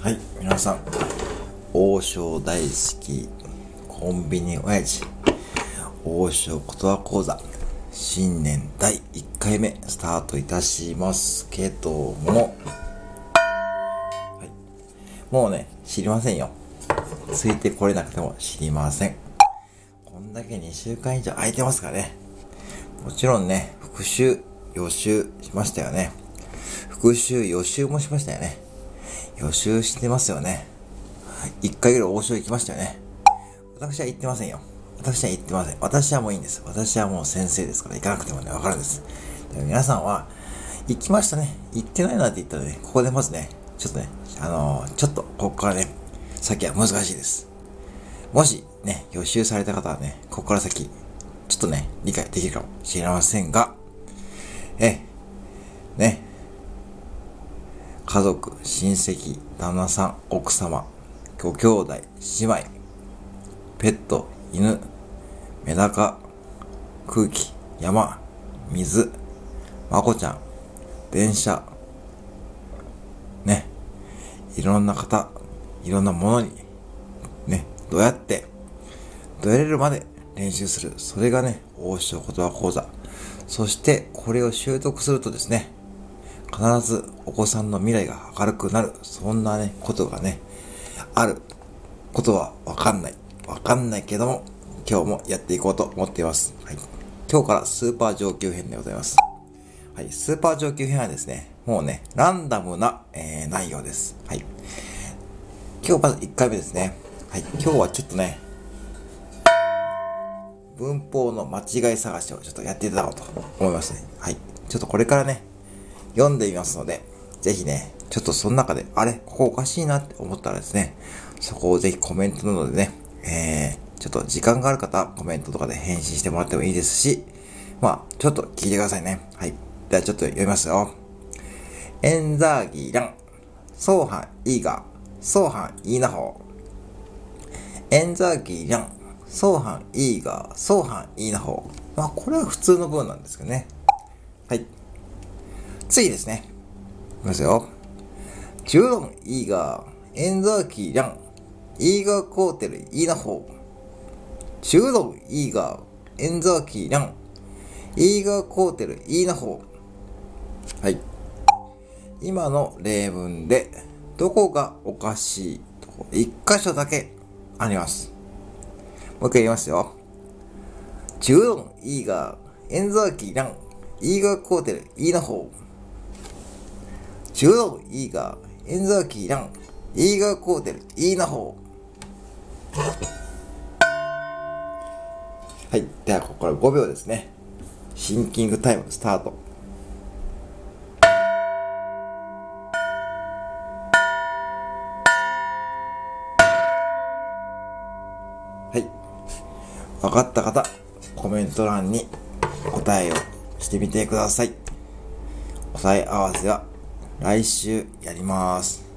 はい皆さん、王将大好き、コンビニ親父、王将ことわ講座、新年第1回目、スタートいたしますけども、はい、もうね、知りませんよ。ついてこれなくても知りません。こんだけ2週間以上空いてますからね。もちろんね、復習、予習しましたよね。復習、予習もしましたよね。予習してますよね。一回ぐらい王将行きましたよね。私は行ってませんよ。私は行ってません。私はもういいんです。私はもう先生ですから行かなくてもね、わかるんです。でも皆さんは、行きましたね。行ってないなって言ったらね、ここでまずね、ちょっとね、あのー、ちょっと、ここからね、先は難しいです。もし、ね、予習された方はね、ここから先、ちょっとね、理解できるかもしれませんが、え、ね、家族、親戚、旦那さん、奥様、ご兄弟、姉妹、ペット、犬、メダカ、空気、山、水、まこちゃん、電車、ね、いろんな方、いろんなものに、ね、どうやって、どうやれるまで練習する。それがね、王将言葉講座。そして、これを習得するとですね、必ずお子さんの未来が明るくなる。そんなね、ことがね、あることはわかんない。わかんないけども、今日もやっていこうと思っています。はい。今日からスーパー上級編でございます。はい。スーパー上級編はですね、もうね、ランダムな、えー、内容です。はい。今日まず1回目ですね。はい。今日はちょっとね、文法の間違い探しをちょっとやっていただこうと思いますね。はい。ちょっとこれからね、読んでみますので、ぜひね、ちょっとその中で、あれここおかしいなって思ったらですね、そこをぜひコメントなどでね、えー、ちょっと時間がある方、コメントとかで返信してもらってもいいですし、まあ、ちょっと聞いてくださいね。はい。ではちょっと読みますよ。エンザーギーラン、ソーハンイーガー、ソーハンイーナホー。エンザーギーラン、ソーハンイーガー、ソーハンイーナホー。まあ、これは普通の文なんですけどね。はい。次ですね。いきますよ。ジュロン、イーガー、エンザーキー、リャン、イーガーコーテル、イーナホー。ジュロン、イーガー、エンザーキー、リャン、イーガーコーテル、イーナホー。はい。今の例文で、どこがおかしいと、一箇所だけあります。もう一回言いますよ。ジュロン、イーガー、エンザーキー、リャン、イーガーコーテル、イーナホー。中道イーガー、エンザーキーラン、イーガーコーテル、イーナホー。はい。では、ここから5秒ですね。シンキングタイムスタート。はい。分かった方、コメント欄に答えをしてみてください。答え合わせは来週やります。